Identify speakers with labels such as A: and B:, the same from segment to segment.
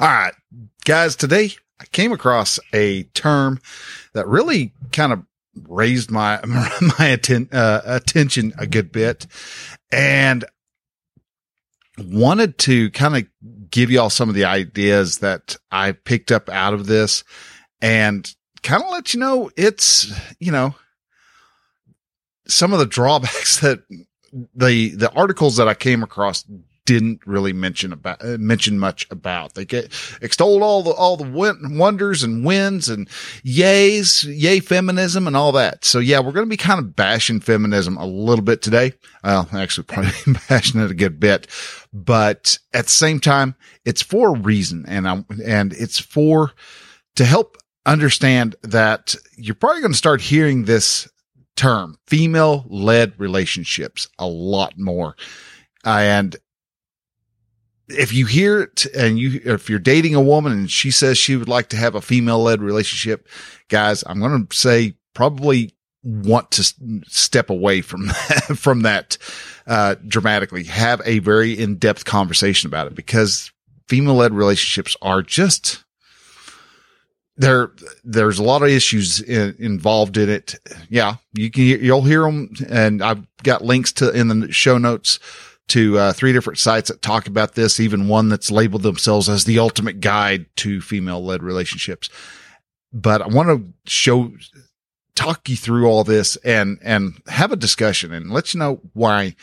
A: All right, guys, today I came across a term that really kind of raised my, my atten- uh, attention a good bit. And wanted to kind of give y'all some of the ideas that I picked up out of this and kind of let you know it's, you know, some of the drawbacks that the, the articles that I came across didn't really mention about uh, mention much about. They get extolled all the all the win- wonders and wins and yays, yay feminism and all that. So yeah, we're going to be kind of bashing feminism a little bit today. Well, actually, probably bashing it a good bit, but at the same time, it's for a reason, and I'm and it's for to help understand that you're probably going to start hearing this term female led relationships a lot more. and if you hear it and you, if you're dating a woman and she says she would like to have a female led relationship, guys, I'm going to say probably want to step away from that, from that, uh, dramatically have a very in-depth conversation about it because female led relationships are just, there, there's a lot of issues in, involved in it. Yeah. You can, you'll hear them and I've got links to in the show notes to uh, three different sites that talk about this, even one that's labeled themselves as the ultimate guide to female led relationships. But I want to show, talk you through all this and, and have a discussion and let you know why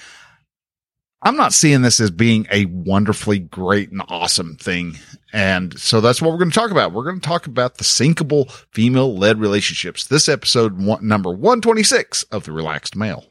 A: I'm not seeing this as being a wonderfully great and awesome thing. And so that's what we're going to talk about. We're going to talk about the sinkable female led relationships. This episode one, number 126 of the relaxed male.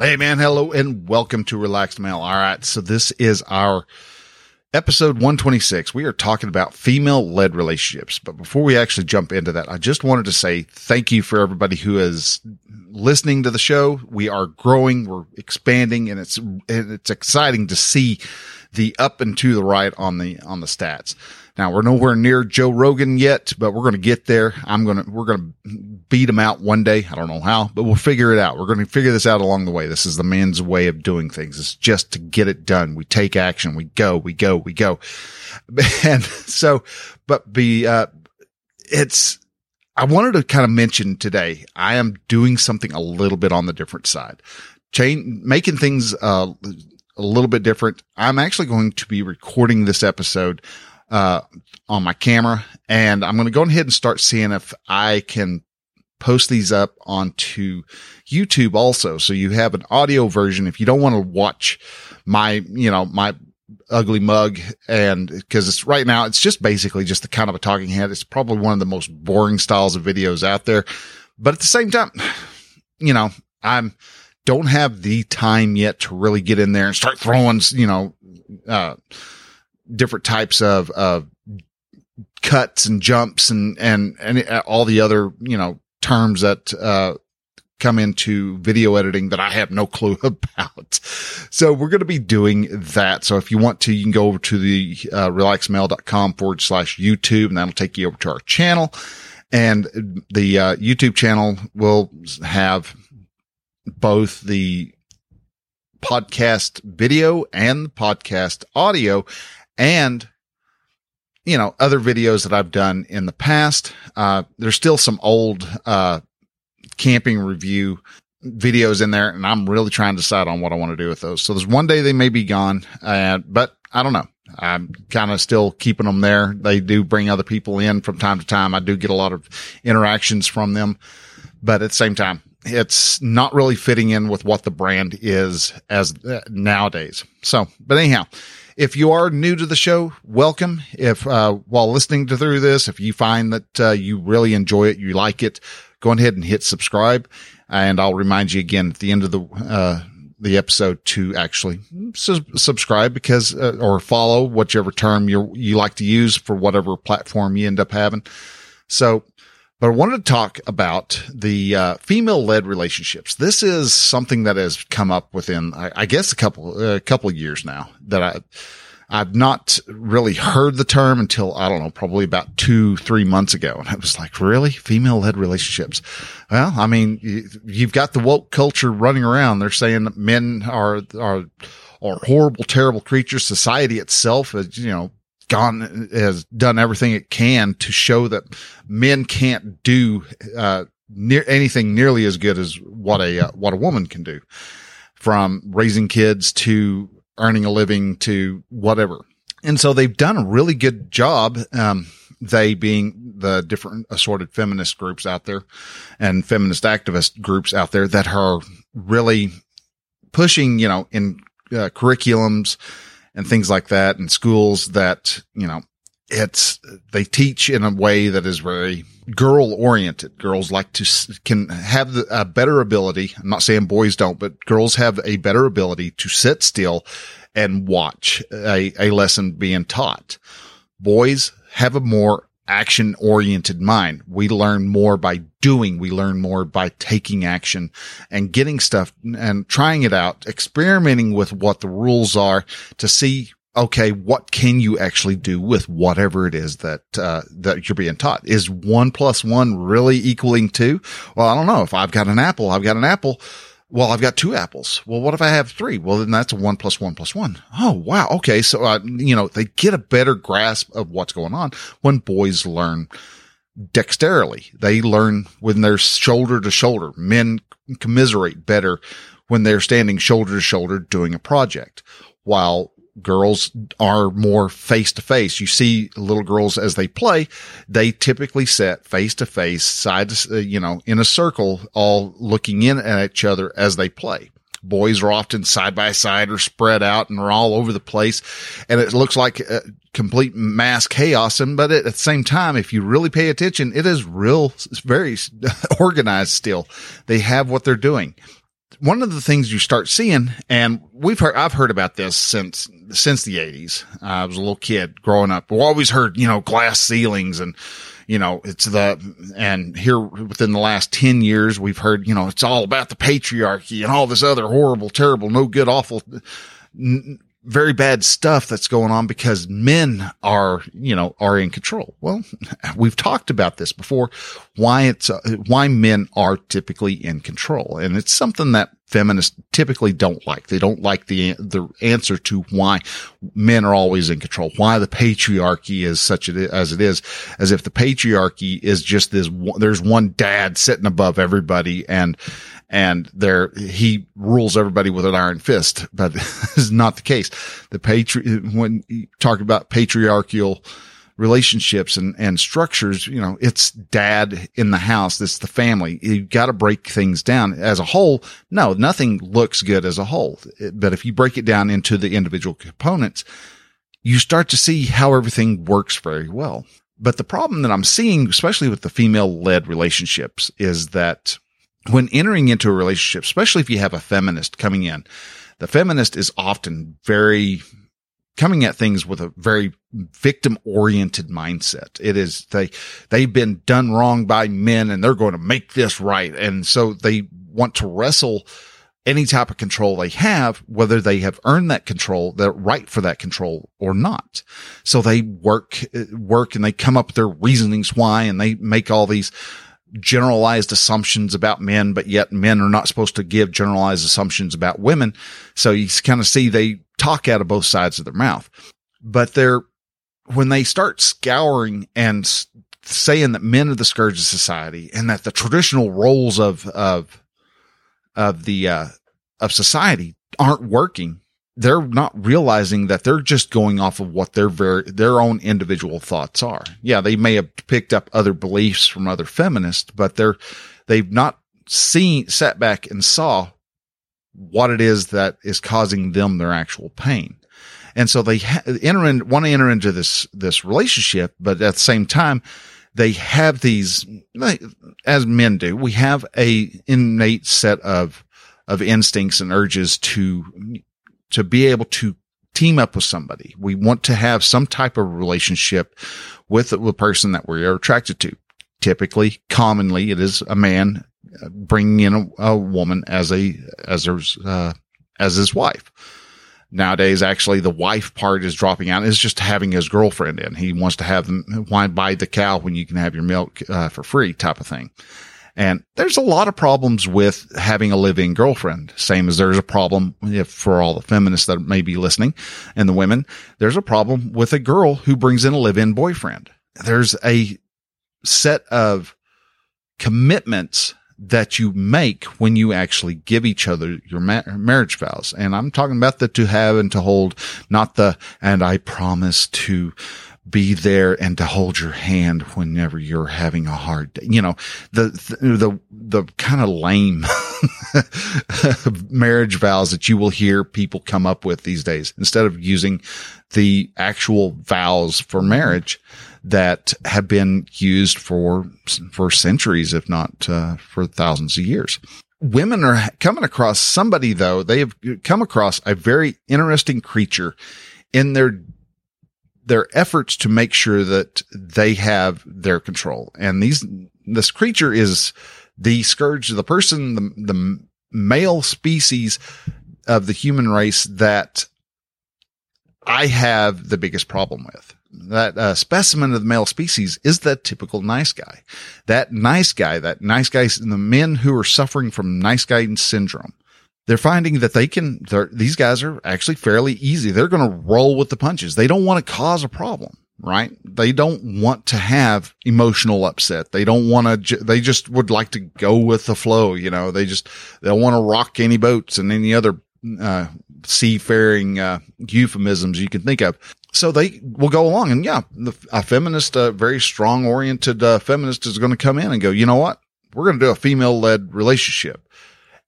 A: Hey man, hello and welcome to Relaxed Male. All right. So this is our episode 126. We are talking about female led relationships. But before we actually jump into that, I just wanted to say thank you for everybody who is listening to the show. We are growing, we're expanding and it's, and it's exciting to see the up and to the right on the, on the stats. Now we're nowhere near Joe Rogan yet, but we're going to get there. I'm going to, we're going to beat him out one day. I don't know how, but we'll figure it out. We're going to figure this out along the way. This is the man's way of doing things. It's just to get it done. We take action. We go, we go, we go. And so, but be, uh, it's, I wanted to kind of mention today, I am doing something a little bit on the different side, chain, making things, uh, a little bit different. I'm actually going to be recording this episode uh, on my camera and I'm going to go ahead and start seeing if I can post these up onto YouTube also. So you have an audio version. If you don't want to watch my, you know, my ugly mug and because it's right now, it's just basically just the kind of a talking head. It's probably one of the most boring styles of videos out there. But at the same time, you know, I'm don't have the time yet to really get in there and start throwing, you know, uh, different types of, of cuts and jumps and, and, and all the other, you know, terms that, uh, come into video editing that I have no clue about. So we're going to be doing that. So if you want to, you can go over to the, uh, relaxedmale.com forward slash YouTube and that'll take you over to our channel. And the, uh, YouTube channel will have both the podcast video and the podcast audio and you know other videos that I've done in the past. Uh, there's still some old uh, camping review videos in there, and I'm really trying to decide on what I want to do with those. So there's one day they may be gone, but I don't know. I'm kind of still keeping them there. They do bring other people in from time to time. I do get a lot of interactions from them, but at the same time, it's not really fitting in with what the brand is as uh, nowadays. So, but anyhow, if you are new to the show, welcome. If, uh, while listening to through this, if you find that, uh, you really enjoy it, you like it, go ahead and hit subscribe. And I'll remind you again at the end of the, uh, the episode to actually su- subscribe because, uh, or follow whichever term you you like to use for whatever platform you end up having. So, but I wanted to talk about the uh, female led relationships. This is something that has come up within, I, I guess, a couple a couple years now that I I've not really heard the term until I don't know, probably about two three months ago, and I was like, really, female led relationships? Well, I mean, you, have got the woke culture running around. They're saying men are are are horrible, terrible creatures. Society itself, is, you know, gone has done everything it can to show that men can't do uh, near anything nearly as good as what a uh, what a woman can do, from raising kids to earning a living to whatever. And so they've done a really good job. Um, they being the different assorted feminist groups out there and feminist activist groups out there that are really pushing, you know, in uh, curriculums and things like that and schools that, you know, it's, they teach in a way that is very girl oriented. Girls like to, can have a better ability. I'm not saying boys don't, but girls have a better ability to sit still and watch a, a lesson being taught. Boys have a more action oriented mind. We learn more by doing. We learn more by taking action and getting stuff and trying it out, experimenting with what the rules are to see, okay, what can you actually do with whatever it is that, uh, that you're being taught? Is one plus one really equaling two? Well, I don't know. If I've got an apple, I've got an apple well, I've got two apples. Well, what if I have three? Well, then that's a one plus one plus one. Oh, wow. Okay. So, uh, you know, they get a better grasp of what's going on when boys learn dexterity. They learn when they're shoulder to shoulder. Men commiserate better when they're standing shoulder to shoulder doing a project while girls are more face to face. You see little girls as they play, they typically sit face to face, side to, uh, you know, in a circle, all looking in at each other as they play. Boys are often side by side or spread out and are all over the place. And it looks like complete mass chaos. And, but at the same time, if you really pay attention, it is real, very organized still. They have what they're doing one of the things you start seeing, and we've heard, I've heard about this since, since the eighties. Uh, I was a little kid growing up. We always heard, you know, glass ceilings and, you know, it's the, and here within the last 10 years, we've heard, you know, it's all about the patriarchy and all this other horrible, terrible, no good, awful, n- very bad stuff that's going on because men are, you know, are in control. Well, we've talked about this before, why it's, uh, why men are typically in control. And it's something that feminists typically don't like. They don't like the, the answer to why men are always in control, why the patriarchy is such as it is, as if the patriarchy is just this, there's one dad sitting above everybody and, and there he rules everybody with an iron fist, but this is not the case. The patri, when you talk about patriarchal, relationships and, and structures, you know, it's dad in the house. It's the family. You got to break things down as a whole. No, nothing looks good as a whole. But if you break it down into the individual components, you start to see how everything works very well. But the problem that I'm seeing, especially with the female led relationships is that when entering into a relationship, especially if you have a feminist coming in, the feminist is often very coming at things with a very victim oriented mindset. It is they, they've been done wrong by men and they're going to make this right. And so they want to wrestle any type of control they have, whether they have earned that control, the right for that control or not. So they work, work and they come up with their reasonings why, and they make all these generalized assumptions about men, but yet men are not supposed to give generalized assumptions about women. So you kind of see they talk out of both sides of their mouth. But they're, when they start scouring and saying that men are the scourge of society and that the traditional roles of, of, of the, uh, of society aren't working, they're not realizing that they're just going off of what their very, their own individual thoughts are. Yeah, they may have picked up other beliefs from other feminists, but they're, they've not seen, sat back and saw what it is that is causing them their actual pain. And so they enter in, want to enter into this, this relationship, but at the same time, they have these, as men do, we have a innate set of, of instincts and urges to, to be able to team up with somebody. We want to have some type of relationship with the person that we are attracted to. Typically, commonly, it is a man bringing in a, a woman as a, as her, uh, as his wife. Nowadays, actually, the wife part is dropping out. It's just having his girlfriend in. He wants to have them, why buy the cow when you can have your milk uh, for free type of thing. And there's a lot of problems with having a live-in girlfriend. Same as there's a problem if for all the feminists that may be listening and the women, there's a problem with a girl who brings in a live-in boyfriend. There's a set of commitments that you make when you actually give each other your ma- marriage vows. And I'm talking about the to have and to hold, not the, and I promise to be there and to hold your hand whenever you're having a hard day. You know, the, the, the, the kind of lame marriage vows that you will hear people come up with these days instead of using the actual vows for marriage that have been used for, for centuries, if not uh, for thousands of years. Women are coming across somebody though. They have come across a very interesting creature in their their efforts to make sure that they have their control. And these, this creature is the scourge, of the person, the, the male species of the human race that I have the biggest problem with. That uh, specimen of the male species is the typical nice guy. That nice guy, that nice guy, and the men who are suffering from nice guy syndrome they're finding that they can, these guys are actually fairly easy. They're going to roll with the punches. They don't want to cause a problem, right? They don't want to have emotional upset. They don't want to, they just would like to go with the flow. You know, they just, they'll want to rock any boats and any other, uh, seafaring, uh, euphemisms you can think of. So they will go along and yeah, the, a feminist, a very strong oriented, uh, feminist is going to come in and go, you know what? We're going to do a female led relationship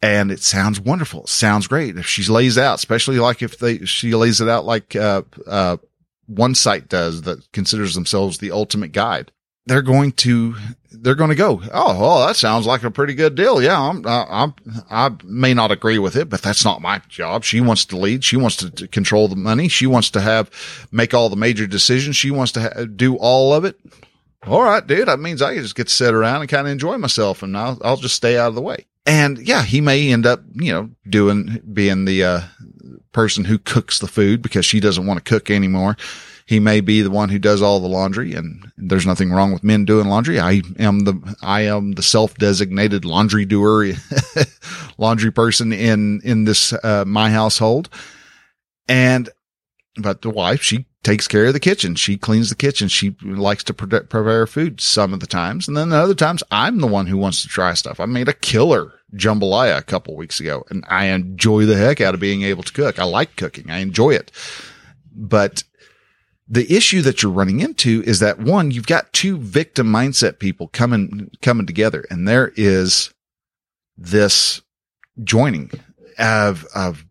A: and it sounds wonderful. It sounds great. If she lays out, especially like if they, she lays it out like, uh, uh, one site does that considers themselves the ultimate guide. They're going to, they're going to go, Oh, well, that sounds like a pretty good deal. Yeah. I'm, I'm, I may not agree with it, but that's not my job. She wants to lead. She wants to, to control the money. She wants to have, make all the major decisions. She wants to ha- do all of it. All right, dude. That means I just get to sit around and kind of enjoy myself and I'll, I'll just stay out of the way. And yeah, he may end up, you know, doing, being the, uh, person who cooks the food because she doesn't want to cook anymore. He may be the one who does all the laundry and there's nothing wrong with men doing laundry. I am the, I am the self-designated laundry doer, laundry person in, in this, uh, my household. And, but the wife, she takes care of the kitchen. She cleans the kitchen. She likes to pre- prepare food some of the times. And then the other times I'm the one who wants to try stuff. I made a killer jambalaya a couple weeks ago and I enjoy the heck out of being able to cook. I like cooking. I enjoy it. But the issue that you're running into is that one, you've got two victim mindset people coming, coming together and there is this joining of, of,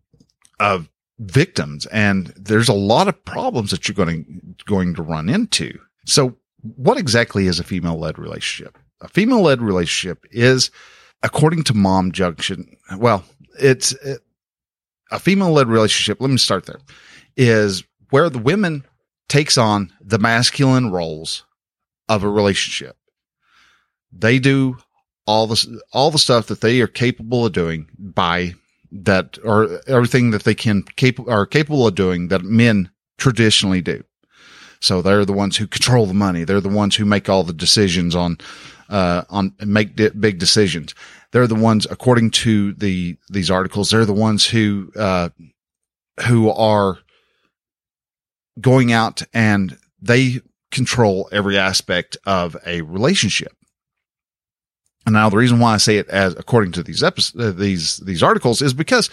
A: of victims. And there's a lot of problems that you're going to, going to run into. So what exactly is a female led relationship? A female led relationship is, according to Mom Junction, well, it's it, a female led relationship. Let me start there is where the women takes on the masculine roles of a relationship. They do all the, all the stuff that they are capable of doing by that or everything that they can cap- are capable of doing that men traditionally do. So they're the ones who control the money. They're the ones who make all the decisions on, uh, on make big decisions. They're the ones, according to the, these articles, they're the ones who, uh, who are going out and they control every aspect of a relationship. And now the reason why I say it as according to these episodes, uh, these, these articles is because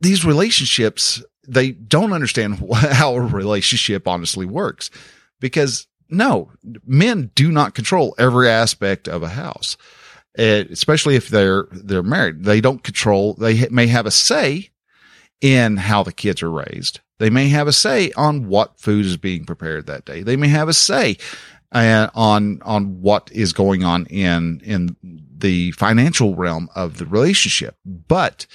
A: these relationships, they don't understand how a relationship honestly works because no, men do not control every aspect of a house. Uh, especially if they're, they're married. They don't control, they may have a say in how the kids are raised. They may have a say on what food is being prepared that day. They may have a say uh, on on what is going on in in the financial realm of the relationship, but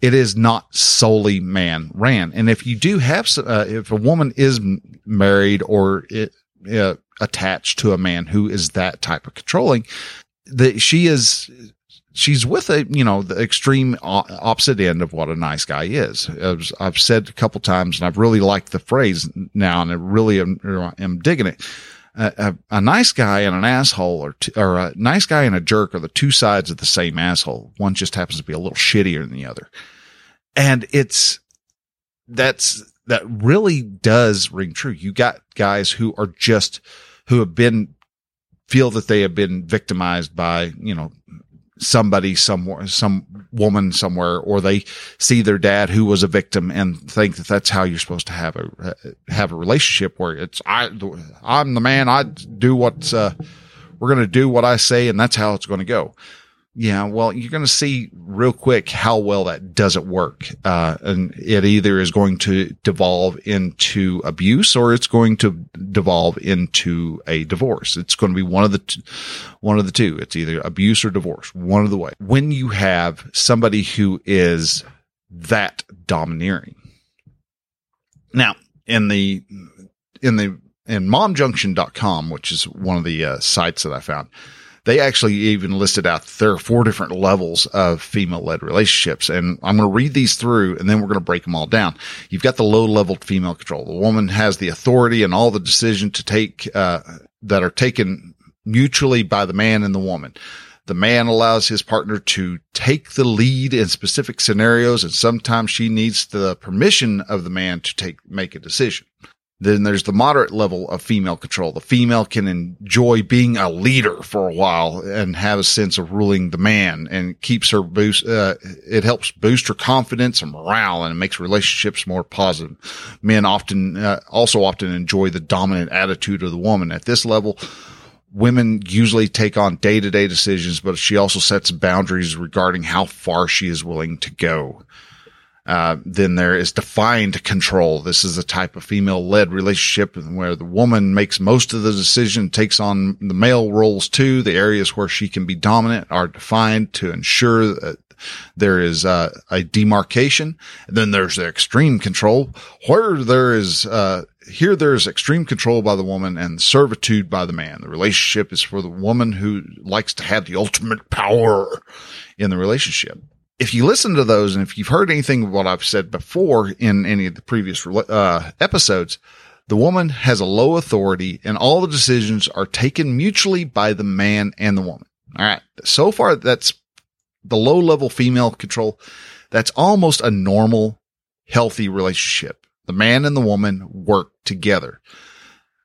A: it is not solely man ran. And if you do have, uh, if a woman is married or it, uh, attached to a man who is that type of controlling, that she is she's with a you know the extreme opposite end of what a nice guy is. As I've said a couple times, and I've really liked the phrase now, and I really am, am digging it. A, a, nice guy and an asshole, or t- or a nice guy and a jerk, are the two sides of the same asshole. One just happens to be a little shittier than the other, and it's that's that really does ring true. You got guys who are just who have been feel that they have been victimized by you know somebody somewhere, some woman somewhere, or they see their dad who was a victim and think that that's how you're supposed to have a, have a relationship where it's, I, I'm the man. I do what's, uh, we're going to do what I say and that's how it's going to go. Yeah, well, you're going to see real quick how well that doesn't work. Uh, and it either is going to devolve into abuse or it's going to devolve into a divorce. It's going to be one of the, t- one of the two. It's either abuse or divorce, one of the way. When you have somebody who is that domineering. Now, in the, in the, in momjunction.com, which is one of the uh, sites that I found, they actually even listed out there are four different levels of female led relationships. And I'm going to read these through and then we're going to break them all down. You've got the low level female control. The woman has the authority and all the decision to take, uh, that are taken mutually by the man and the woman. The man allows his partner to take the lead in specific scenarios, and sometimes she needs the permission of the man to take, make a decision. Then there's the moderate level of female control. The female can enjoy being a leader for a while and have a sense of ruling the man and keeps her boost, uh, it helps boost her confidence and morale and it makes relationships more positive. Men often, uh, also often enjoy the dominant attitude of the woman. At this level, women usually take on day to day decisions, but she also sets boundaries regarding how far she is willing to go. Uh, then there is defined control. This is a type of female led relationship where the woman makes most of the decision, takes on the male roles too. The areas where she can be dominant are defined to ensure that there is uh, a demarcation. And then there's the extreme control where there is, uh, here there's extreme control by the woman and servitude by the man. The relationship is for the woman who likes to have the ultimate power in the relationship if you listen to those and if you've heard anything of what I've said before in any of the previous uh, episodes, the woman has a low authority and all the decisions are taken mutually by the man and the woman. All right. So far, that's the low level female control. That's almost a normal, healthy relationship. The man and the woman work together.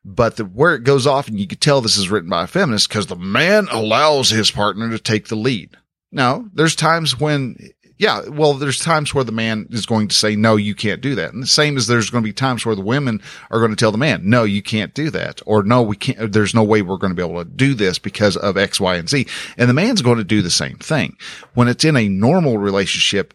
A: But the, where it goes off, and you can tell this is written by a feminist because the man allows his partner to take the lead. No, there's times when, yeah, well, there's times where the man is going to say, no, you can't do that. And the same as there's going to be times where the women are going to tell the man, no, you can't do that. Or no, we can't, there's no way we're going to be able to do this because of X, Y, and Z. And the man's going to do the same thing. When it's in a normal relationship,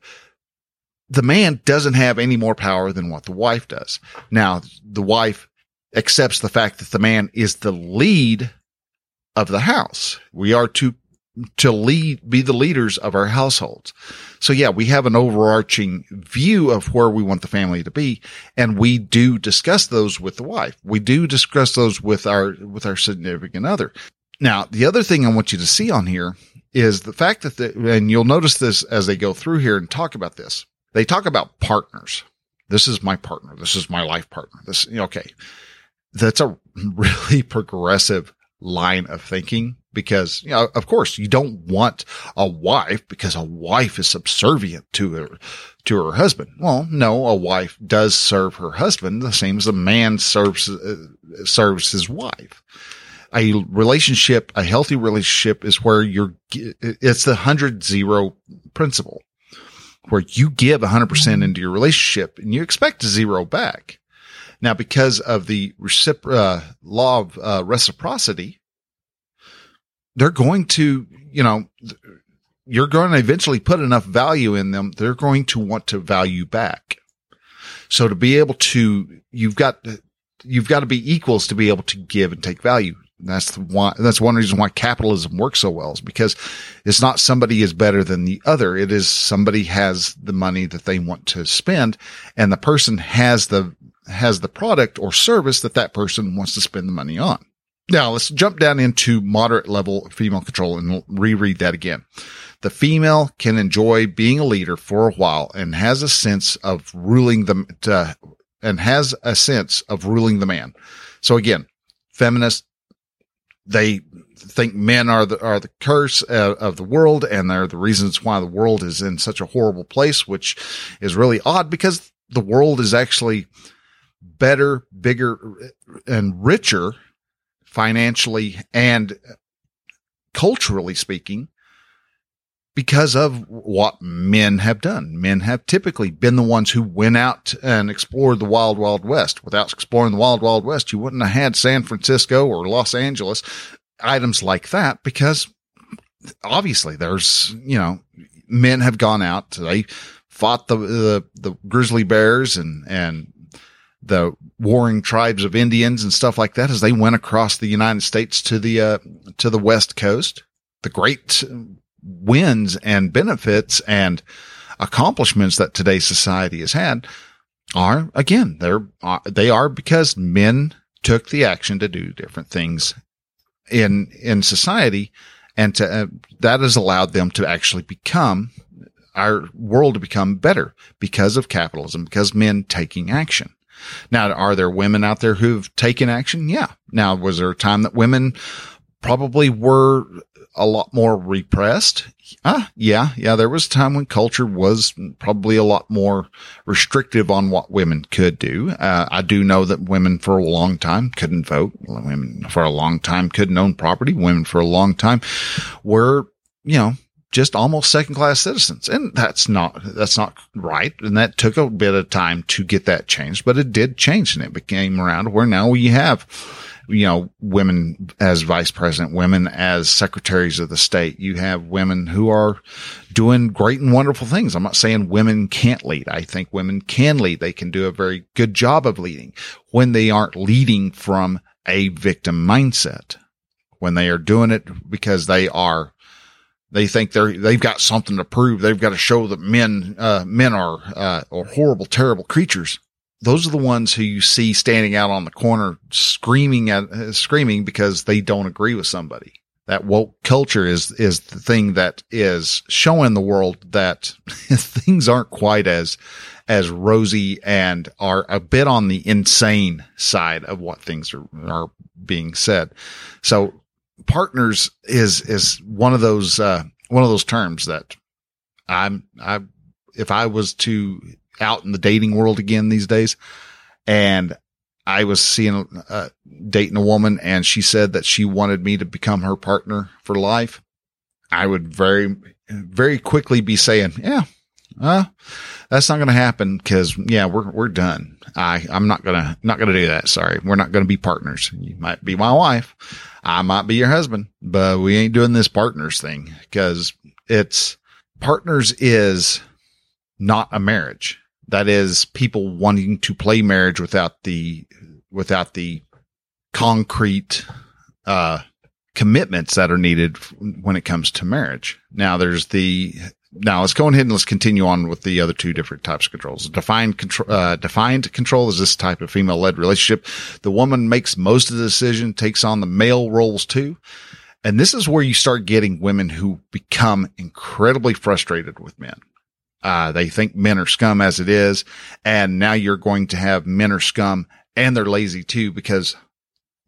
A: the man doesn't have any more power than what the wife does. Now, the wife accepts the fact that the man is the lead of the house. We are to to lead, be the leaders of our households. So yeah, we have an overarching view of where we want the family to be. And we do discuss those with the wife. We do discuss those with our, with our significant other. Now, the other thing I want you to see on here is the fact that the, and you'll notice this as they go through here and talk about this. They talk about partners. This is my partner. This is my life partner. This, okay. That's a really progressive line of thinking because, you know, of course you don't want a wife because a wife is subservient to her, to her husband. Well, no, a wife does serve her husband the same as a man serves, uh, serves his wife. A relationship, a healthy relationship is where you're, it's the hundred zero principle where you give 100% into your relationship and you expect zero back. Now, because of the recipro- uh, law of uh, reciprocity, they're going to, you know, you're going to eventually put enough value in them. They're going to want to value back. So to be able to, you've got, you've got to be equals to be able to give and take value. That's why, that's one reason why capitalism works so well is because it's not somebody is better than the other. It is somebody has the money that they want to spend and the person has the, has the product or service that that person wants to spend the money on. Now let's jump down into moderate level female control and reread that again. The female can enjoy being a leader for a while and has a sense of ruling the, and has a sense of ruling the man. So again, feminists, they think men are the, are the curse uh, of the world and they're the reasons why the world is in such a horrible place, which is really odd because the world is actually better, bigger and richer financially and culturally speaking because of what men have done. Men have typically been the ones who went out and explored the wild, wild west. Without exploring the wild, wild west, you wouldn't have had San Francisco or Los Angeles, items like that, because obviously there's, you know, men have gone out, they fought the, the, the grizzly bears and, and the warring tribes of Indians and stuff like that as they went across the United States to the, uh, to the West Coast. The great wins and benefits and accomplishments that today's society has had are again, they're, uh, they are because men took the action to do different things in, in society and to, uh, that has allowed them to actually become our world to become better because of capitalism, because men taking action. Now, are there women out there who've taken action? Yeah. Now, was there a time that women probably were a lot more repressed. Ah, yeah, yeah. There was a time when culture was probably a lot more restrictive on what women could do. Uh, I do know that women for a long time couldn't vote. Women for a long time couldn't own property. Women for a long time were, you know, just almost second class citizens. And that's not, that's not right. And that took a bit of time to get that changed, but it did change and it became around where now we have, you know, women as vice president, women as secretaries of the state. You have women who are doing great and wonderful things. I'm not saying women can't lead. I think women can lead. They can do a very good job of leading when they aren't leading from a victim mindset. When they are doing it because they are they think they're they've got something to prove. They've got to show that men uh, men are uh, are horrible, terrible creatures those are the ones who you see standing out on the corner screaming at uh, screaming because they don't agree with somebody. That woke culture is is the thing that is showing the world that things aren't quite as as rosy and are a bit on the insane side of what things are are being said. So partners is is one of those uh, one of those terms that I'm I if I was to out in the dating world again these days. And I was seeing, uh, dating a woman and she said that she wanted me to become her partner for life. I would very, very quickly be saying, yeah, uh, that's not going to happen because yeah, we're, we're done. I, I'm not going to, not going to do that. Sorry. We're not going to be partners. You might be my wife. I might be your husband, but we ain't doing this partners thing because it's partners is not a marriage. That is people wanting to play marriage without the, without the concrete, uh, commitments that are needed when it comes to marriage. Now there's the, now let's go ahead and let's continue on with the other two different types of controls. Defined control, uh, defined control is this type of female led relationship. The woman makes most of the decision, takes on the male roles too. And this is where you start getting women who become incredibly frustrated with men. Uh, they think men are scum as it is. And now you're going to have men are scum and they're lazy too because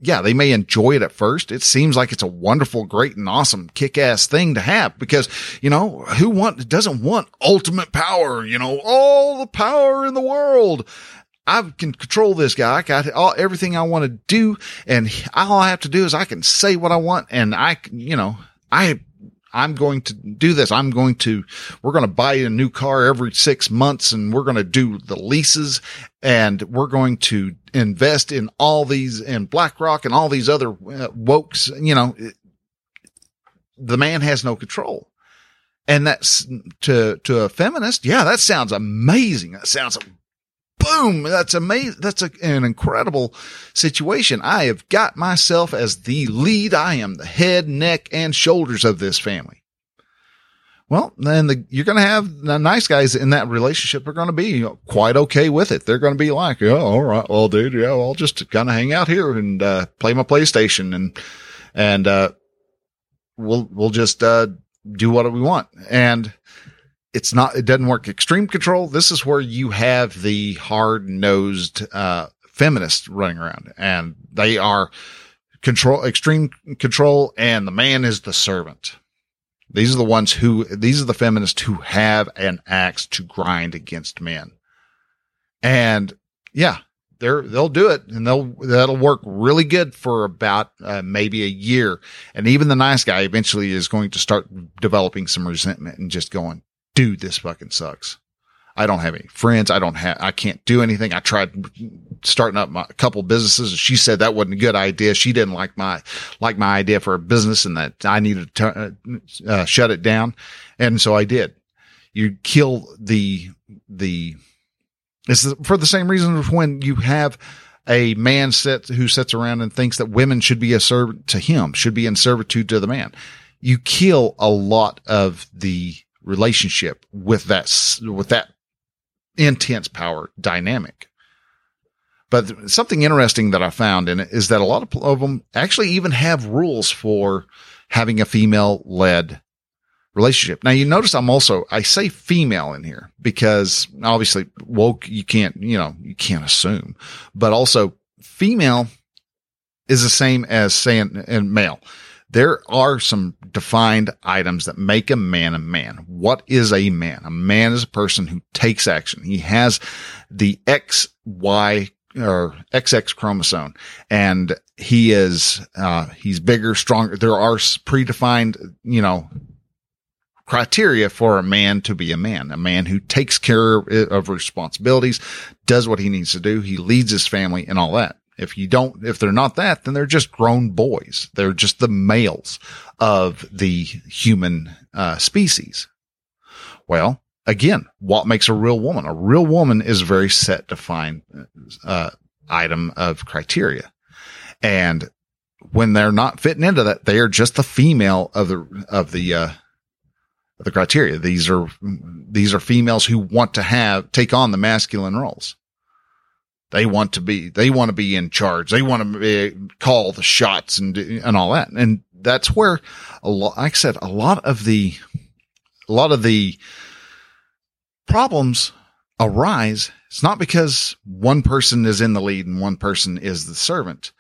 A: yeah, they may enjoy it at first. It seems like it's a wonderful, great and awesome kick ass thing to have because, you know, who want, doesn't want ultimate power, you know, all the power in the world. I can control this guy. I got all, everything I want to do. And all I have to do is I can say what I want. And I, you know, I I'm going to do this. I'm going to, we're going to buy a new car every six months and we're going to do the leases and we're going to invest in all these in BlackRock and all these other uh, wokes. You know, the man has no control. And that's to, to a feminist. Yeah, that sounds amazing. That sounds boom. That's amazing. That's a, an incredible situation. I have got myself as the lead. I am the head, neck, and shoulders of this family. Well, then the, you're going to have the nice guys in that relationship are going to be quite okay with it. They're going to be like, oh, all right. Well, dude, yeah, I'll just kind of hang out here and, uh, play my PlayStation and, and, uh, we'll, we'll just, uh, do what we want. And, it's not, it doesn't work. Extreme control. This is where you have the hard nosed, uh, feminists running around and they are control, extreme control and the man is the servant. These are the ones who, these are the feminists who have an axe to grind against men. And yeah, they're, they'll do it and they'll, that'll work really good for about uh, maybe a year. And even the nice guy eventually is going to start developing some resentment and just going, dude, this fucking sucks. I don't have any friends. I don't have, I can't do anything. I tried starting up my, a couple businesses. She said that wasn't a good idea. She didn't like my, like my idea for a business and that I needed to uh, uh, shut it down. And so I did. You kill the, the, it's for the same reason when you have a man set who sits around and thinks that women should be a servant to him, should be in servitude to the man. You kill a lot of the relationship with that, with that intense power dynamic. But something interesting that I found in it is that a lot of them actually even have rules for having a female led relationship. Now you notice I'm also, I say female in here because obviously woke, you can't, you know, you can't assume, but also female is the same as saying and male there are some defined items that make a man a man. What is a man? A man is a person who takes action. He has the X, Y, or XX chromosome and he is, uh, he's bigger, stronger. There are predefined, you know, criteria for a man to be a man, a man who takes care of responsibilities, does what he needs to do. He leads his family and all that. If you don't, if they're not that, then they're just grown boys. They're just the males of the human uh, species. Well, again, what makes a real woman? A real woman is a very set defined uh, item of criteria. And when they're not fitting into that, they are just the female of the, of the, uh, the criteria. These are, these are females who want to have, take on the masculine roles. They want to be, they want to be in charge. They want to be, call the shots and, and all that. And that's where a lot, like I said, a lot of the, a lot of the problems arise. It's not because one person is in the lead and one person is the servant.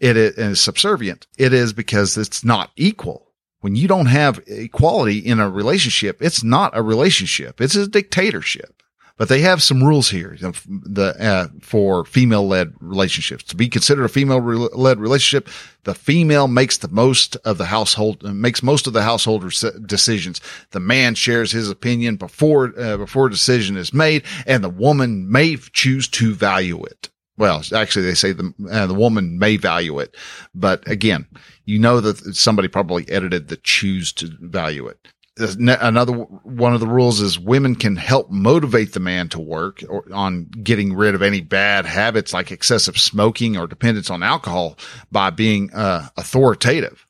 A: It is subservient. It is because it's not equal. When you don't have equality in a relationship, it's not a relationship. It's a dictatorship but they have some rules here the, uh, for female led relationships to be considered a female led relationship. The female makes the most of the household, makes most of the household decisions. The man shares his opinion before, uh, before a decision is made and the woman may choose to value it. Well, actually they say the, uh, the woman may value it, but again, you know that somebody probably edited the choose to value it another one of the rules is women can help motivate the man to work or on getting rid of any bad habits like excessive smoking or dependence on alcohol by being uh, authoritative.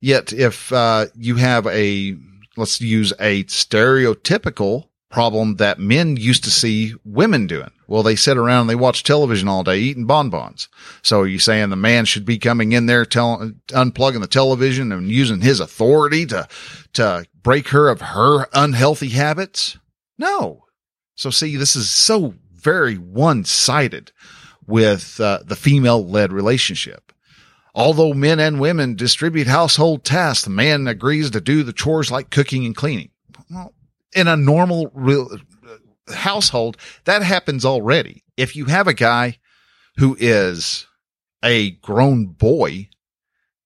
A: Yet if uh, you have a let's use a stereotypical problem that men used to see women doing. Well, they sit around and they watch television all day eating bonbons. So are you saying the man should be coming in there, telling, unplugging the television and using his authority to, to break her of her unhealthy habits? No. So see, this is so very one sided with uh, the female led relationship. Although men and women distribute household tasks, the man agrees to do the chores like cooking and cleaning. Well, in a normal real uh, household, that happens already. If you have a guy who is a grown boy,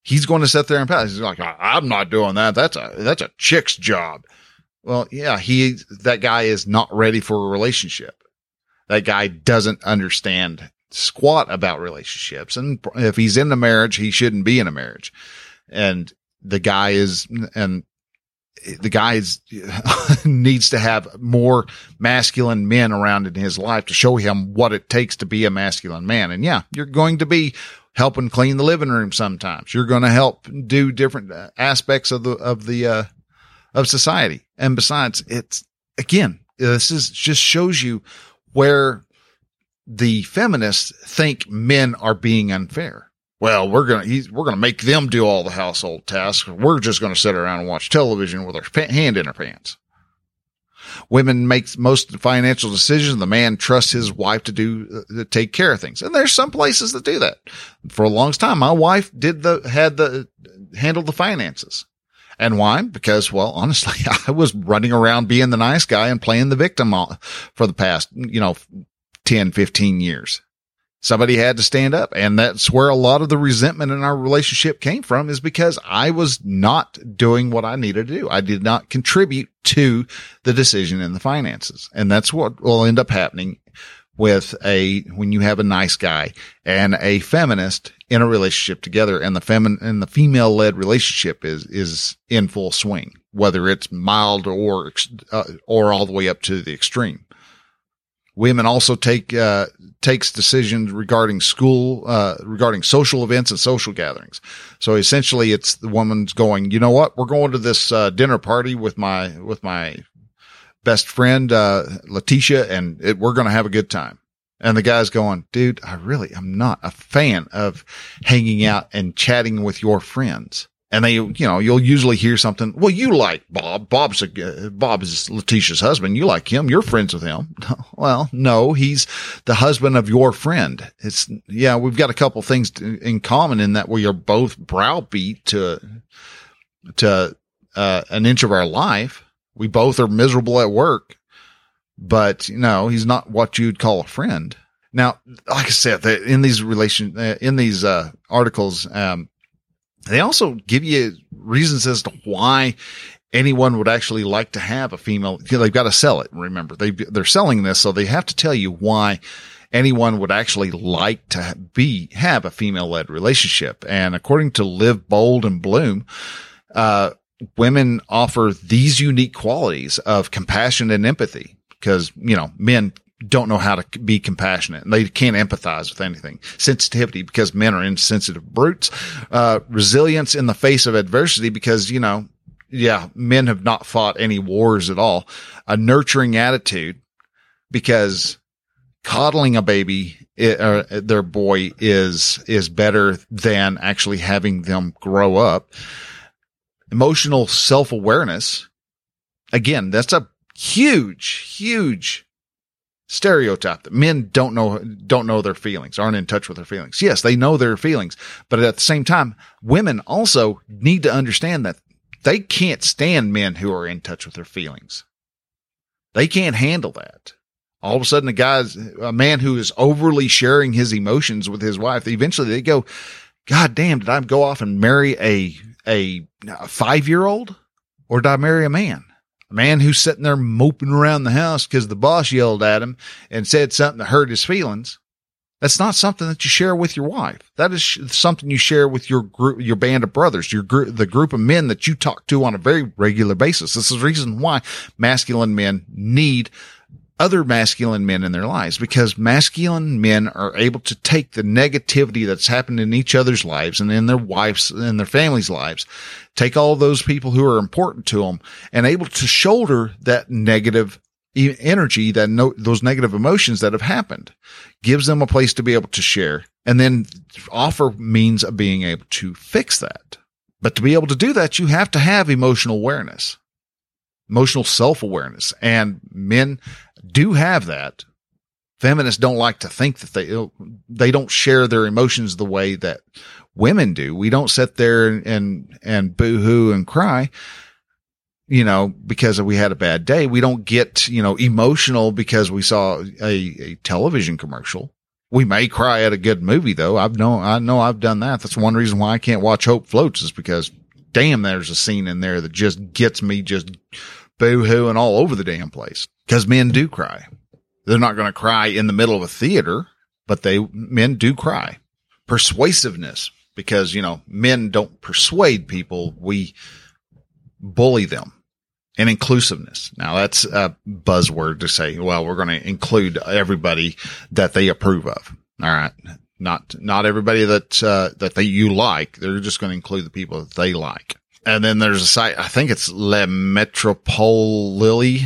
A: he's going to sit there and pass. He's like, I'm not doing that. That's a, that's a chick's job. Well, yeah, he, that guy is not ready for a relationship. That guy doesn't understand squat about relationships. And if he's in a marriage, he shouldn't be in a marriage. And the guy is, and the guy needs to have more masculine men around in his life to show him what it takes to be a masculine man. And yeah, you're going to be helping clean the living room sometimes. You're going to help do different uh, aspects of the, of the, uh, of society. And besides, it's again, this is just shows you where the feminists think men are being unfair. Well, we're going to, we're going to make them do all the household tasks. We're just going to sit around and watch television with our hand in our pants. Women make most financial decisions. The man trusts his wife to do, uh, to take care of things. And there's some places that do that. For a long time, my wife did the, had the, handled the finances. And why? Because, well, honestly, I was running around being the nice guy and playing the victim for the past, you know, 10, 15 years. Somebody had to stand up. And that's where a lot of the resentment in our relationship came from is because I was not doing what I needed to do. I did not contribute to the decision in the finances. And that's what will end up happening with a, when you have a nice guy and a feminist in a relationship together and the feminine and the female led relationship is, is in full swing, whether it's mild or, uh, or all the way up to the extreme. Women also take, uh, takes decisions regarding school, uh, regarding social events and social gatherings. So essentially it's the woman's going, you know what? We're going to this, uh, dinner party with my, with my best friend, uh, Letitia, and it, we're going to have a good time. And the guy's going, dude, I really am not a fan of hanging out and chatting with your friends. And they, you know, you'll usually hear something. Well, you like Bob. Bob's a, Bob is Letitia's husband. You like him. You're friends with him. well, no, he's the husband of your friend. It's, yeah, we've got a couple things in common in that we are both browbeat to, to, uh, an inch of our life we both are miserable at work, but you know, he's not what you'd call a friend. Now, like I said, in these relation, uh, in these, uh, articles, um, they also give you reasons as to why anyone would actually like to have a female. They've got to sell it. Remember, they, they're selling this. So they have to tell you why anyone would actually like to be, have a female led relationship. And according to Live Bold and Bloom, uh, women offer these unique qualities of compassion and empathy because, you know, men don't know how to be compassionate and they can't empathize with anything. Sensitivity because men are insensitive brutes. Uh, resilience in the face of adversity because, you know, yeah, men have not fought any wars at all. A nurturing attitude because coddling a baby or uh, their boy is, is better than actually having them grow up emotional self awareness. Again, that's a huge, huge stereotype that men don't know, don't know their feelings, aren't in touch with their feelings. Yes, they know their feelings, but at the same time, women also need to understand that they can't stand men who are in touch with their feelings. They can't handle that. All of a sudden, a guy's a man who is overly sharing his emotions with his wife. Eventually, they go, "God damn! Did I go off and marry a a, a five year old or did I marry a man? Man who's sitting there moping around the house because the boss yelled at him and said something that hurt his feelings. That's not something that you share with your wife. That is something you share with your group, your band of brothers, your group, the group of men that you talk to on a very regular basis. This is the reason why masculine men need other masculine men in their lives because masculine men are able to take the negativity that's happened in each other's lives and in their wives and their families' lives, take all those people who are important to them and able to shoulder that negative energy, that no, those negative emotions that have happened gives them a place to be able to share and then offer means of being able to fix that. But to be able to do that, you have to have emotional awareness emotional self awareness. And men do have that. Feminists don't like to think that they, they don't share their emotions the way that women do. We don't sit there and, and, and boo hoo and cry, you know, because we had a bad day. We don't get, you know, emotional because we saw a, a television commercial. We may cry at a good movie though. I've know, I know I've done that. That's one reason why I can't watch Hope Floats is because damn, there's a scene in there that just gets me just boo hooing all over the damn place because men do cry. They're not going to cry in the middle of a theater, but they, men do cry. Persuasiveness because, you know, men don't persuade people. We bully them. and inclusiveness. Now that's a buzzword to say, well, we're going to include everybody that they approve of. All right. Not, not everybody that, uh, that they, you like. They're just going to include the people that they like. And then there's a site, I think it's Le Metropole Lily,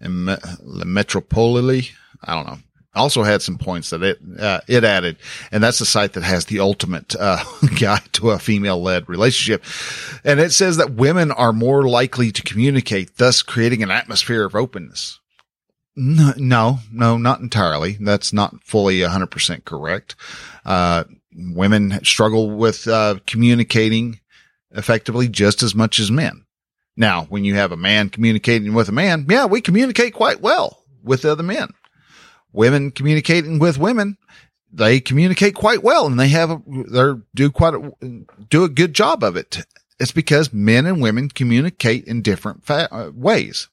A: Le Metropole Lily. I don't know also had some points that it uh, it added, and that's the site that has the ultimate uh, guide to a female led relationship. And it says that women are more likely to communicate, thus creating an atmosphere of openness. No, no, no, not entirely. That's not fully 100% correct. Uh, women struggle with uh, communicating effectively just as much as men. Now, when you have a man communicating with a man, yeah, we communicate quite well with other men women communicating with women, they communicate quite well and they have a, they do quite a, do a good job of it. It's because men and women communicate in different fa- uh, ways.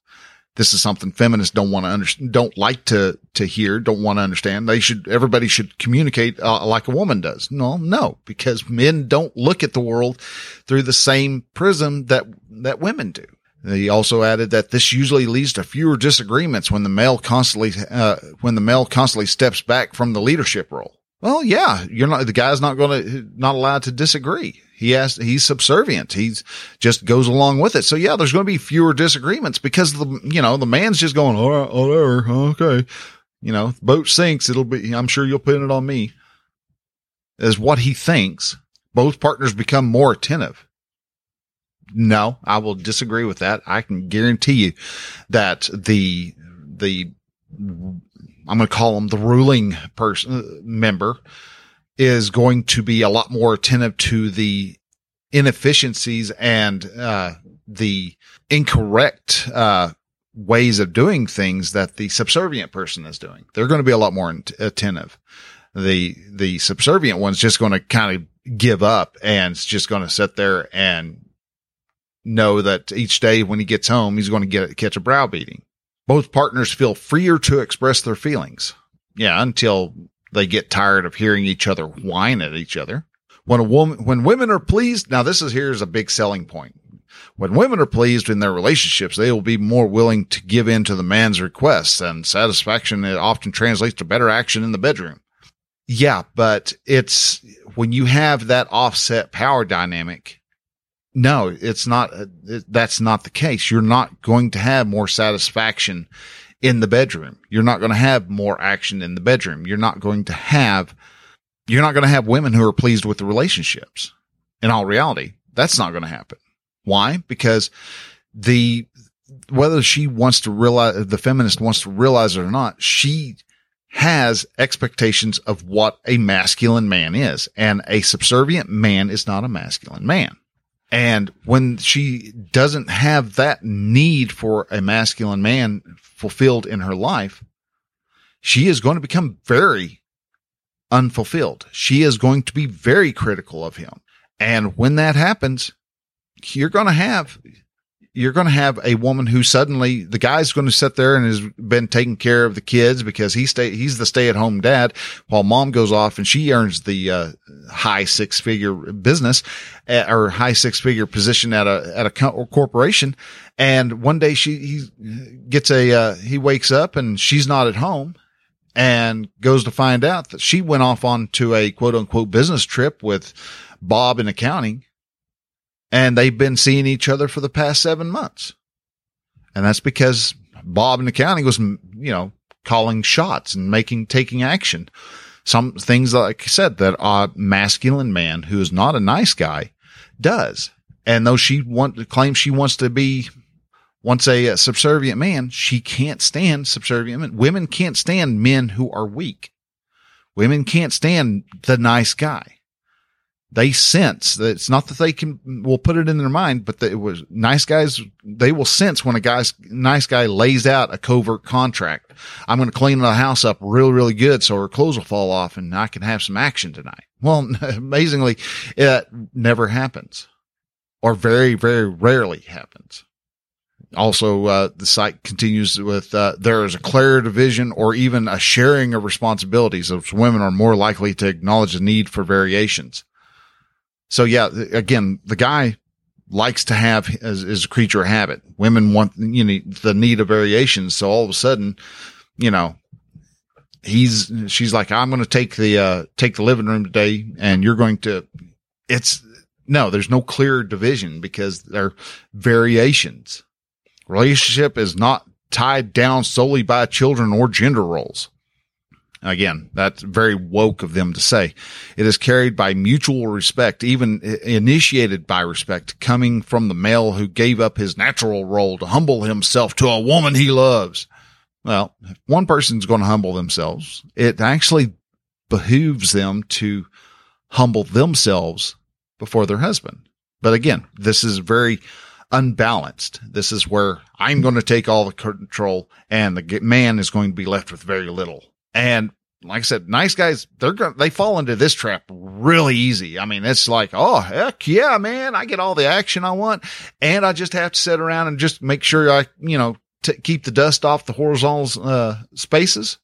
A: This is something feminists don't want to understand, don't like to, to hear, don't want to understand. They should, everybody should communicate uh, like a woman does. No, no, because men don't look at the world through the same prism that, that women do. He also added that this usually leads to fewer disagreements when the male constantly, uh, when the male constantly steps back from the leadership role. Well, yeah, you're not, the guy's not going to, not allowed to disagree. He has, he's subservient. He's just goes along with it. So yeah, there's going to be fewer disagreements because the, you know, the man's just going, oh, uh, oh, all right, whatever. Okay. You know, boat sinks. It'll be, I'm sure you'll pin it on me is what he thinks. Both partners become more attentive no, I will disagree with that. I can guarantee you that the, the, I'm going to call him the ruling person uh, member is going to be a lot more attentive to the inefficiencies and, uh, the incorrect, uh, ways of doing things that the subservient person is doing. They're going to be a lot more attentive. The, the subservient one's just going to kind of give up and it's just going to sit there and know that each day when he gets home, he's going to get catch a browbeating. Both partners feel freer to express their feelings. Yeah, until they get tired of hearing each other whine at each other. When a woman, when women are pleased, now this is here's a big selling point. When women are pleased in their relationships, they will be more willing to give in to the man's requests and satisfaction. It often translates to better action in the bedroom. Yeah, but it's when you have that offset power dynamic, no, it's not. That's not the case. You're not going to have more satisfaction in the bedroom. You're not going to have more action in the bedroom. You're not going to have, you're not going to have women who are pleased with the relationships. In all reality, that's not going to happen. Why? Because the, whether she wants to realize, the feminist wants to realize it or not, she has expectations of what a masculine man is. And a subservient man is not a masculine man. And when she doesn't have that need for a masculine man fulfilled in her life, she is going to become very unfulfilled. She is going to be very critical of him. And when that happens, you're going to have you're going to have a woman who suddenly the guy's going to sit there and has been taking care of the kids because he stay he's the stay at home dad while mom goes off and she earns the uh, high six figure business uh, or high six figure position at a at a corporation. And one day she he gets a uh, he wakes up and she's not at home and goes to find out that she went off onto a quote unquote business trip with Bob in accounting and they've been seeing each other for the past seven months. And that's because Bob in the county was, you know, calling shots and making, taking action. Some things, like I said, that a masculine man who is not a nice guy does. And though she want, claims she wants to be, wants a, a subservient man, she can't stand subservient men. Women can't stand men who are weak. Women can't stand the nice guy they sense that it's not that they can will put it in their mind, but that it was nice guys. They will sense when a guy's nice guy lays out a covert contract. I'm going to clean the house up really, really good. So her clothes will fall off and I can have some action tonight. Well, amazingly, it never happens or very, very rarely happens. Also, uh, the site continues with, uh, there is a clear division or even a sharing of responsibilities as women are more likely to acknowledge the need for variations. So yeah, again, the guy likes to have as, a creature habit. Women want, you know, the need of variation. So all of a sudden, you know, he's, she's like, I'm going to take the, uh, take the living room today and you're going to, it's, no, there's no clear division because they're variations. Relationship is not tied down solely by children or gender roles. Again, that's very woke of them to say. It is carried by mutual respect, even initiated by respect, coming from the male who gave up his natural role to humble himself to a woman he loves. Well, if one person's going to humble themselves, it actually behooves them to humble themselves before their husband. But again, this is very unbalanced. This is where I'm going to take all the control and the man is going to be left with very little. And like I said, nice guys, they're going they fall into this trap really easy. I mean, it's like, oh, heck yeah, man. I get all the action I want and I just have to sit around and just make sure I, you know, t- keep the dust off the horizontal, uh, spaces.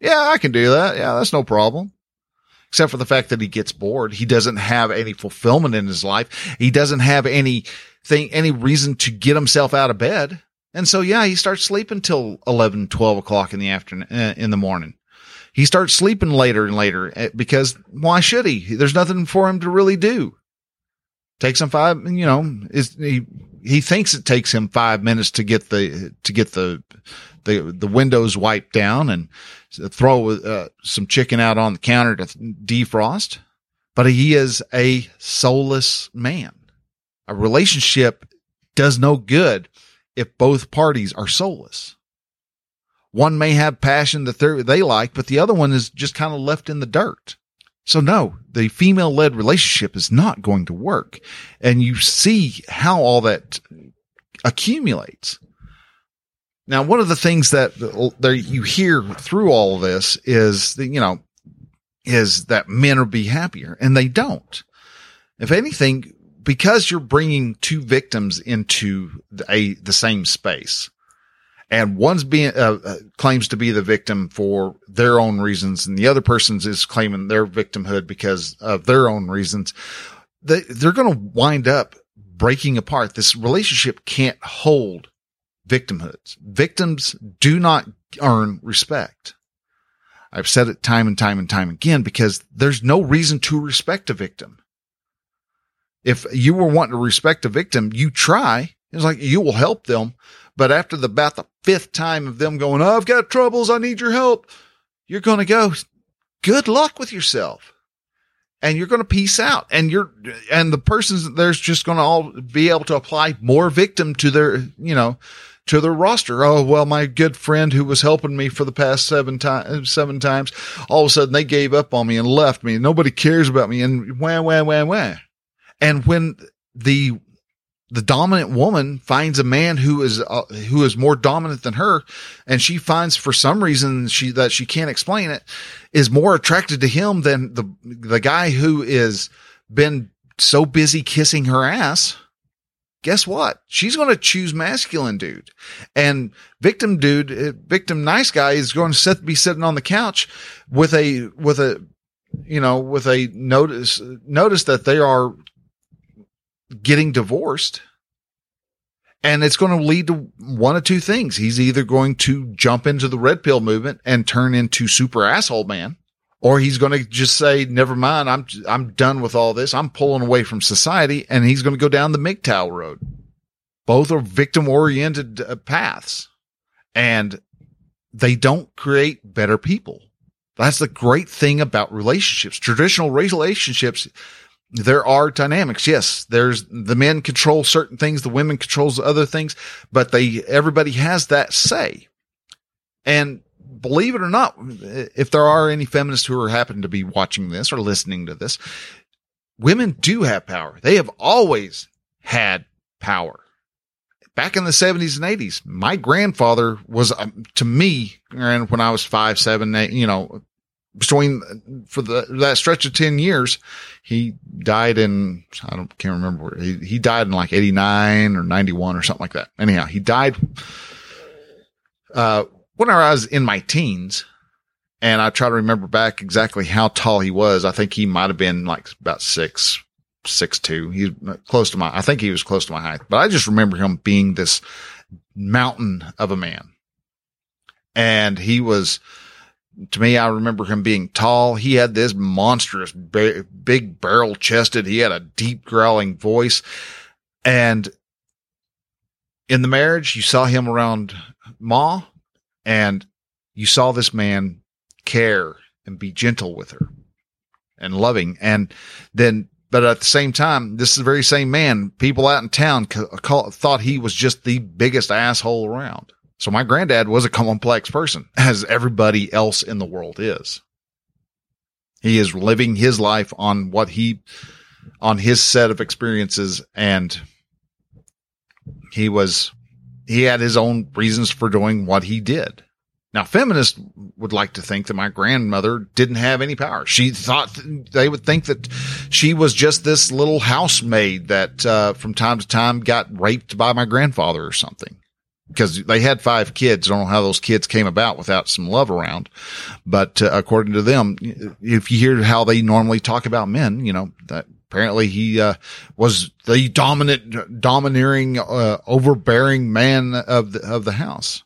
A: Yeah, I can do that. Yeah, that's no problem. Except for the fact that he gets bored. He doesn't have any fulfillment in his life. He doesn't have anything, any reason to get himself out of bed. And so, yeah, he starts sleeping till 11, 12 o'clock in the afternoon, uh, in the morning he starts sleeping later and later eh, because why should he? There's nothing for him to really do. Takes him five, you know, is he, he thinks it takes him five minutes to get the, to get the, the, the windows wiped down and throw uh, some chicken out on the counter to defrost. But he is a soulless man. A relationship does no good if both parties are soulless. One may have passion that they like, but the other one is just kind of left in the dirt. So no, the female led relationship is not going to work. And you see how all that accumulates. Now, one of the things that, that you hear through all of this is that, you know, is that men will be happier and they don't. If anything, because you're bringing two victims into a, the same space, and one's being uh, uh, claims to be the victim for their own reasons and the other person's is claiming their victimhood because of their own reasons they, they're going to wind up breaking apart. This relationship can't hold victimhoods. Victims do not earn respect. I've said it time and time and time again because there's no reason to respect a victim. If you were wanting to respect a victim you try it's like you will help them but after the about the fifth time of them going, oh, I've got troubles. I need your help. You're going to go, good luck with yourself. And you're going to peace out and you're, and the persons there's just going to all be able to apply more victim to their, you know, to their roster. Oh, well, my good friend who was helping me for the past seven times, seven times, all of a sudden they gave up on me and left me. Nobody cares about me and wham, wham, wham, wham. And when the the dominant woman finds a man who is uh, who is more dominant than her and she finds for some reason she that she can't explain it is more attracted to him than the the guy who is been so busy kissing her ass. Guess what? She's going to choose masculine dude. And victim dude uh, victim nice guy is going to sit, be sitting on the couch with a with a you know with a notice notice that they are getting divorced. And it's going to lead to one of two things. He's either going to jump into the red pill movement and turn into super asshole man, or he's going to just say, never mind. I'm, I'm done with all this. I'm pulling away from society and he's going to go down the MGTOW road. Both are victim oriented uh, paths and they don't create better people. That's the great thing about relationships. Traditional relationships there are dynamics. Yes, there's the men control certain things, the women controls other things, but they everybody has that say. And believe it or not, if there are any feminists who are happen to be watching this or listening to this, women do have power. They have always had power. Back in the 70s and 80s, my grandfather was um, to me, and when I was five, seven, eight, you know, between for the that stretch of 10 years he died in i don't can't remember where he, he died in like 89 or 91 or something like that anyhow he died uh when i was in my teens and i try to remember back exactly how tall he was i think he might have been like about six six two. He's close to my. I think he was close to my height, but I just remember him being this mountain of a man, and he was. To me, I remember him being tall. He had this monstrous, big barrel chested. He had a deep growling voice. And in the marriage, you saw him around Ma and you saw this man care and be gentle with her and loving. And then, but at the same time, this is the very same man. People out in town call, thought he was just the biggest asshole around. So my granddad was a complex person as everybody else in the world is. He is living his life on what he, on his set of experiences and he was, he had his own reasons for doing what he did. Now, feminists would like to think that my grandmother didn't have any power. She thought they would think that she was just this little housemaid that, uh, from time to time got raped by my grandfather or something. Because they had five kids. I don't know how those kids came about without some love around. But uh, according to them, if you hear how they normally talk about men, you know, that apparently he uh, was the dominant, domineering, uh, overbearing man of the of the house.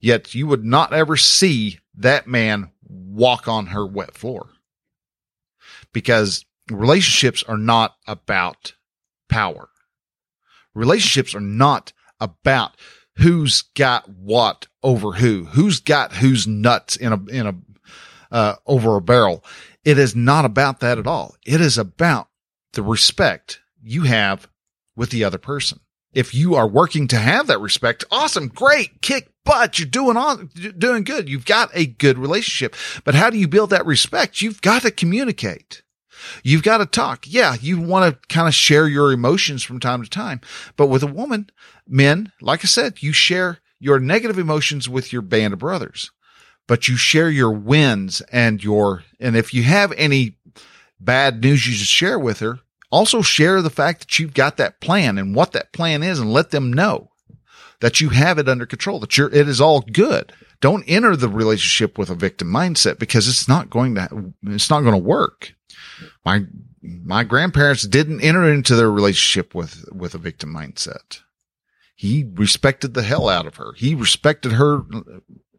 A: Yet you would not ever see that man walk on her wet floor because relationships are not about power. Relationships are not about who's got what over who, who's got who's nuts in a, in a, uh, over a barrel. It is not about that at all. It is about the respect you have with the other person. If you are working to have that respect, awesome, great, kick butt, you're doing on, doing good. You've got a good relationship. But how do you build that respect? You've got to communicate. You've got to talk. Yeah, you want to kind of share your emotions from time to time. But with a woman, men, like I said, you share your negative emotions with your band of brothers, but you share your wins and your, and if you have any bad news you just share with her, also share the fact that you've got that plan and what that plan is and let them know that you have it under control, that you're, it is all good. Don't enter the relationship with a victim mindset because it's not going to, it's not going to work. My, my grandparents didn't enter into their relationship with, with a victim mindset. He respected the hell out of her. He respected her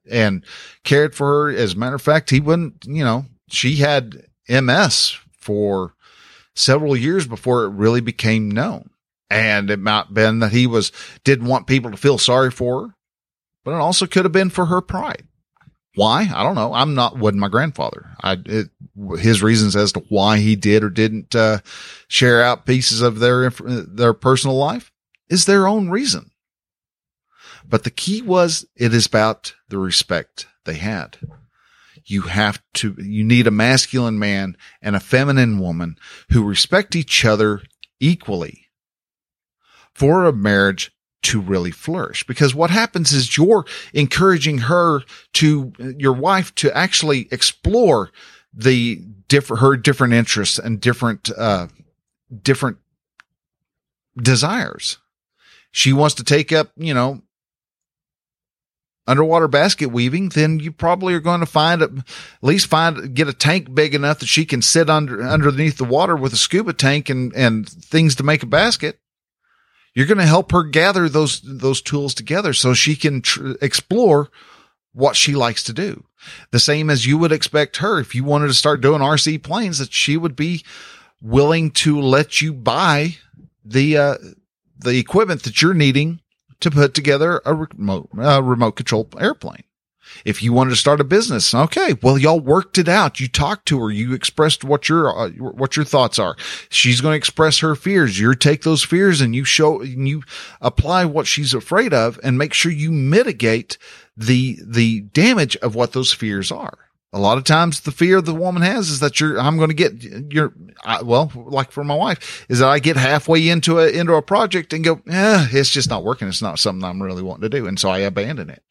A: and cared for her. As a matter of fact, he wouldn't, you know, she had MS for several years before it really became known. And it might have been that he was, didn't want people to feel sorry for her, but it also could have been for her pride. Why? I don't know. I'm not, wasn't my grandfather. I, it, his reasons as to why he did or didn't, uh, share out pieces of their, their personal life is their own reason. But the key was it is about the respect they had. You have to, you need a masculine man and a feminine woman who respect each other equally for a marriage to really flourish. Because what happens is you're encouraging her to, your wife to actually explore the different, her different interests and different, uh, different desires. She wants to take up, you know, underwater basket weaving, then you probably are going to find at least find get a tank big enough that she can sit under underneath the water with a scuba tank and and things to make a basket you're going to help her gather those, those tools together so she can tr- explore what she likes to do. The same as you would expect her if you wanted to start doing RC planes that she would be willing to let you buy the, uh, the equipment that you're needing to put together a remote, uh, remote control airplane. If you wanted to start a business, okay, well, y'all worked it out. You talked to her. You expressed what your, uh, what your thoughts are. She's going to express her fears. You take those fears and you show, and you apply what she's afraid of and make sure you mitigate the, the damage of what those fears are. A lot of times the fear the woman has is that you're, I'm going to get your, well, like for my wife is that I get halfway into a, into a project and go, eh, it's just not working. It's not something I'm really wanting to do. And so I abandon it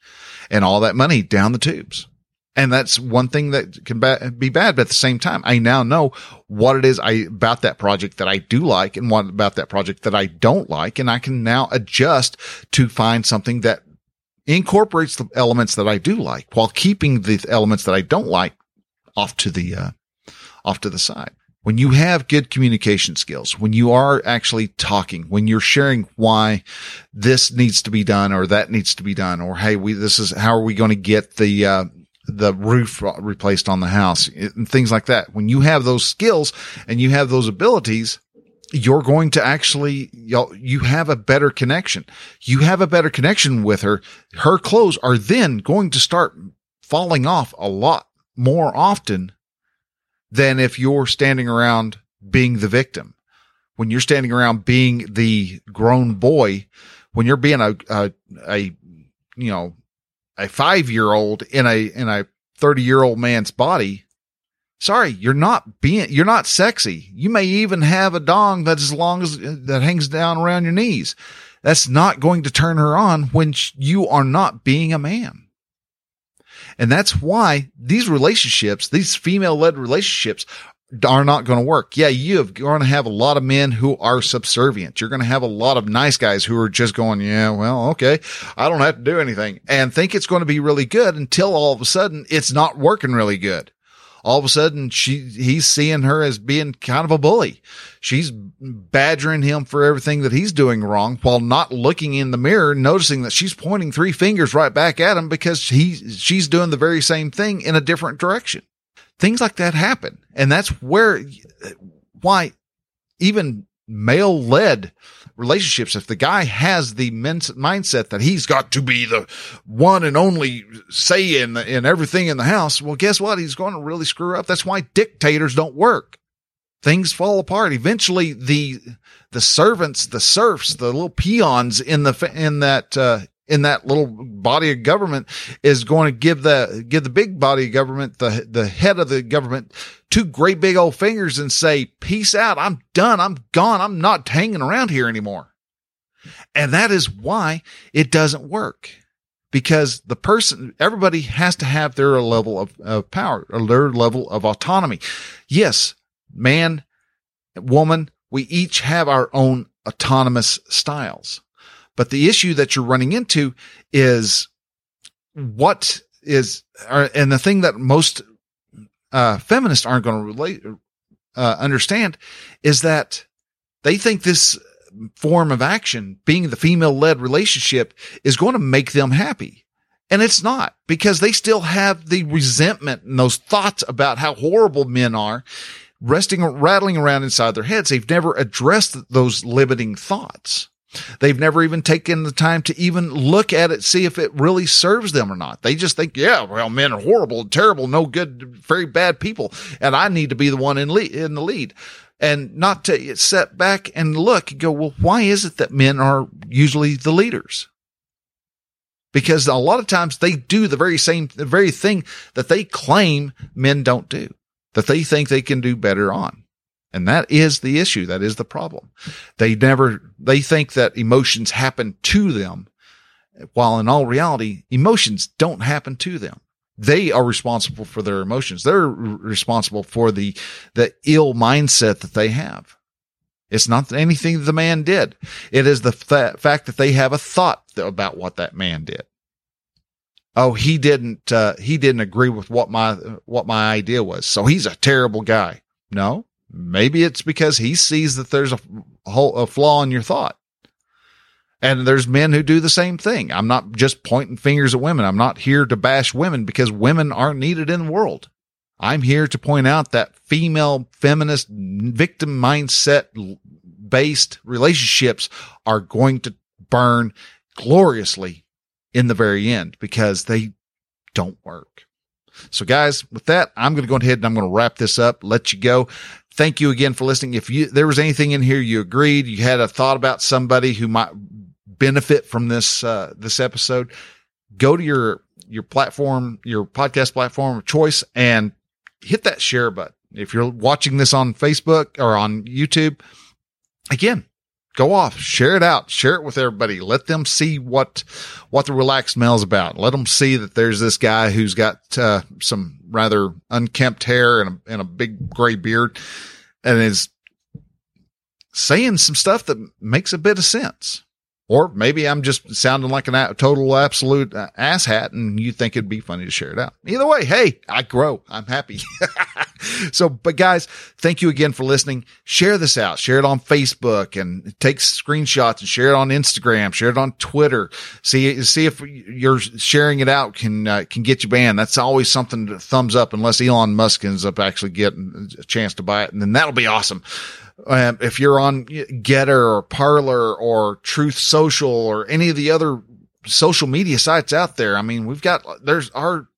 A: and all that money down the tubes. And that's one thing that can be bad. But at the same time, I now know what it is I about that project that I do like and what about that project that I don't like. And I can now adjust to find something that incorporates the elements that I do like while keeping the elements that I don't like off to the, uh, off to the side. When you have good communication skills, when you are actually talking, when you're sharing why this needs to be done or that needs to be done, or hey, we this is how are we going to get the uh, the roof replaced on the house and things like that. When you have those skills and you have those abilities, you're going to actually you have a better connection. You have a better connection with her. Her clothes are then going to start falling off a lot more often than if you're standing around being the victim. When you're standing around being the grown boy, when you're being a, a, a you know, a five year old in a, in a 30 year old man's body, sorry, you're not being, you're not sexy. You may even have a dong that's as long as that hangs down around your knees. That's not going to turn her on when you are not being a man. And that's why these relationships, these female led relationships are not going to work. Yeah, you are going to have a lot of men who are subservient. You're going to have a lot of nice guys who are just going, yeah, well, okay, I don't have to do anything and think it's going to be really good until all of a sudden it's not working really good all of a sudden she he's seeing her as being kind of a bully. She's badgering him for everything that he's doing wrong while not looking in the mirror, noticing that she's pointing three fingers right back at him because he she's doing the very same thing in a different direction. Things like that happen. And that's where why even male led relationships, if the guy has the mindset that he's got to be the one and only say in, in everything in the house, well, guess what? He's going to really screw up. That's why dictators don't work. Things fall apart. Eventually the, the servants, the serfs, the little peons in the, in that, uh, in that little body of government is going to give the give the big body of government the the head of the government two great big old fingers and say peace out. I'm done. I'm gone. I'm not hanging around here anymore. And that is why it doesn't work. Because the person everybody has to have their level of, of power or their level of autonomy. Yes man woman we each have our own autonomous styles but the issue that you're running into is what is, and the thing that most uh, feminists aren't going to relate, uh, understand is that they think this form of action, being the female led relationship, is going to make them happy. And it's not because they still have the resentment and those thoughts about how horrible men are resting, rattling around inside their heads. They've never addressed those limiting thoughts. They've never even taken the time to even look at it, see if it really serves them or not. They just think, yeah, well, men are horrible, terrible, no good, very bad people. And I need to be the one in, lead, in the lead and not to set back and look and go, well, why is it that men are usually the leaders? Because a lot of times they do the very same, the very thing that they claim men don't do, that they think they can do better on. And that is the issue. That is the problem. They never, they think that emotions happen to them, while in all reality, emotions don't happen to them. They are responsible for their emotions. They're responsible for the, the ill mindset that they have. It's not anything the man did. It is the fa- fact that they have a thought about what that man did. Oh, he didn't, uh, he didn't agree with what my, what my idea was. So he's a terrible guy. No, Maybe it's because he sees that there's a whole, a flaw in your thought. And there's men who do the same thing. I'm not just pointing fingers at women. I'm not here to bash women because women aren't needed in the world. I'm here to point out that female feminist victim mindset based relationships are going to burn gloriously in the very end because they don't work. So guys, with that, I'm going to go ahead and I'm going to wrap this up, let you go thank you again for listening. If you, there was anything in here you agreed, you had a thought about somebody who might benefit from this, uh, this episode, go to your, your platform, your podcast platform of choice and hit that share button. If you're watching this on Facebook or on YouTube, again, go off, share it out, share it with everybody. Let them see what, what the Relaxed Male is about. Let them see that there's this guy who's got, uh, some rather unkempt hair and a, and a big gray beard and is saying some stuff that makes a bit of sense. Or maybe I'm just sounding like a total absolute uh, asshat and you think it'd be funny to share it out. Either way, hey, I grow. I'm happy. so, but guys, thank you again for listening. Share this out. Share it on Facebook and take screenshots and share it on Instagram. Share it on Twitter. See, see if you're sharing it out can, uh, can get you banned. That's always something to thumbs up unless Elon Musk ends up actually getting a chance to buy it. And then that'll be awesome. Um, if you're on Gettr or Parler or Truth Social or any of the other social media sites out there, I mean, we've got, there's our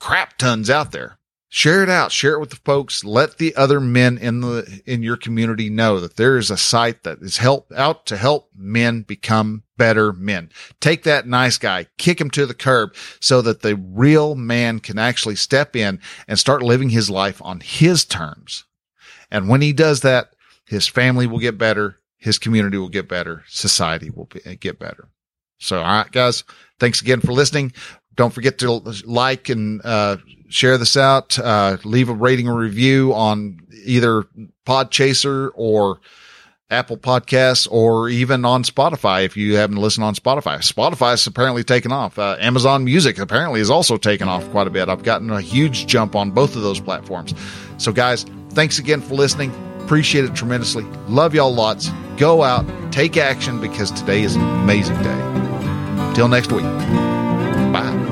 A: crap tons out there. Share it out, share it with the folks. Let the other men in the, in your community know that there is a site that is help out to help men become better men. Take that nice guy, kick him to the curb so that the real man can actually step in and start living his life on his terms. And when he does that, his family will get better. His community will get better. Society will get better. So, all right, guys, thanks again for listening. Don't forget to like and, uh, share this out. Uh, leave a rating or review on either Podchaser or Apple Podcasts or even on Spotify if you happen to listen on Spotify. Spotify is apparently taken off. Uh, Amazon Music apparently is also taken off quite a bit. I've gotten a huge jump on both of those platforms. So, guys, thanks again for listening. Appreciate it tremendously. Love y'all lots. Go out, take action because today is an amazing day. Till next week. Bye.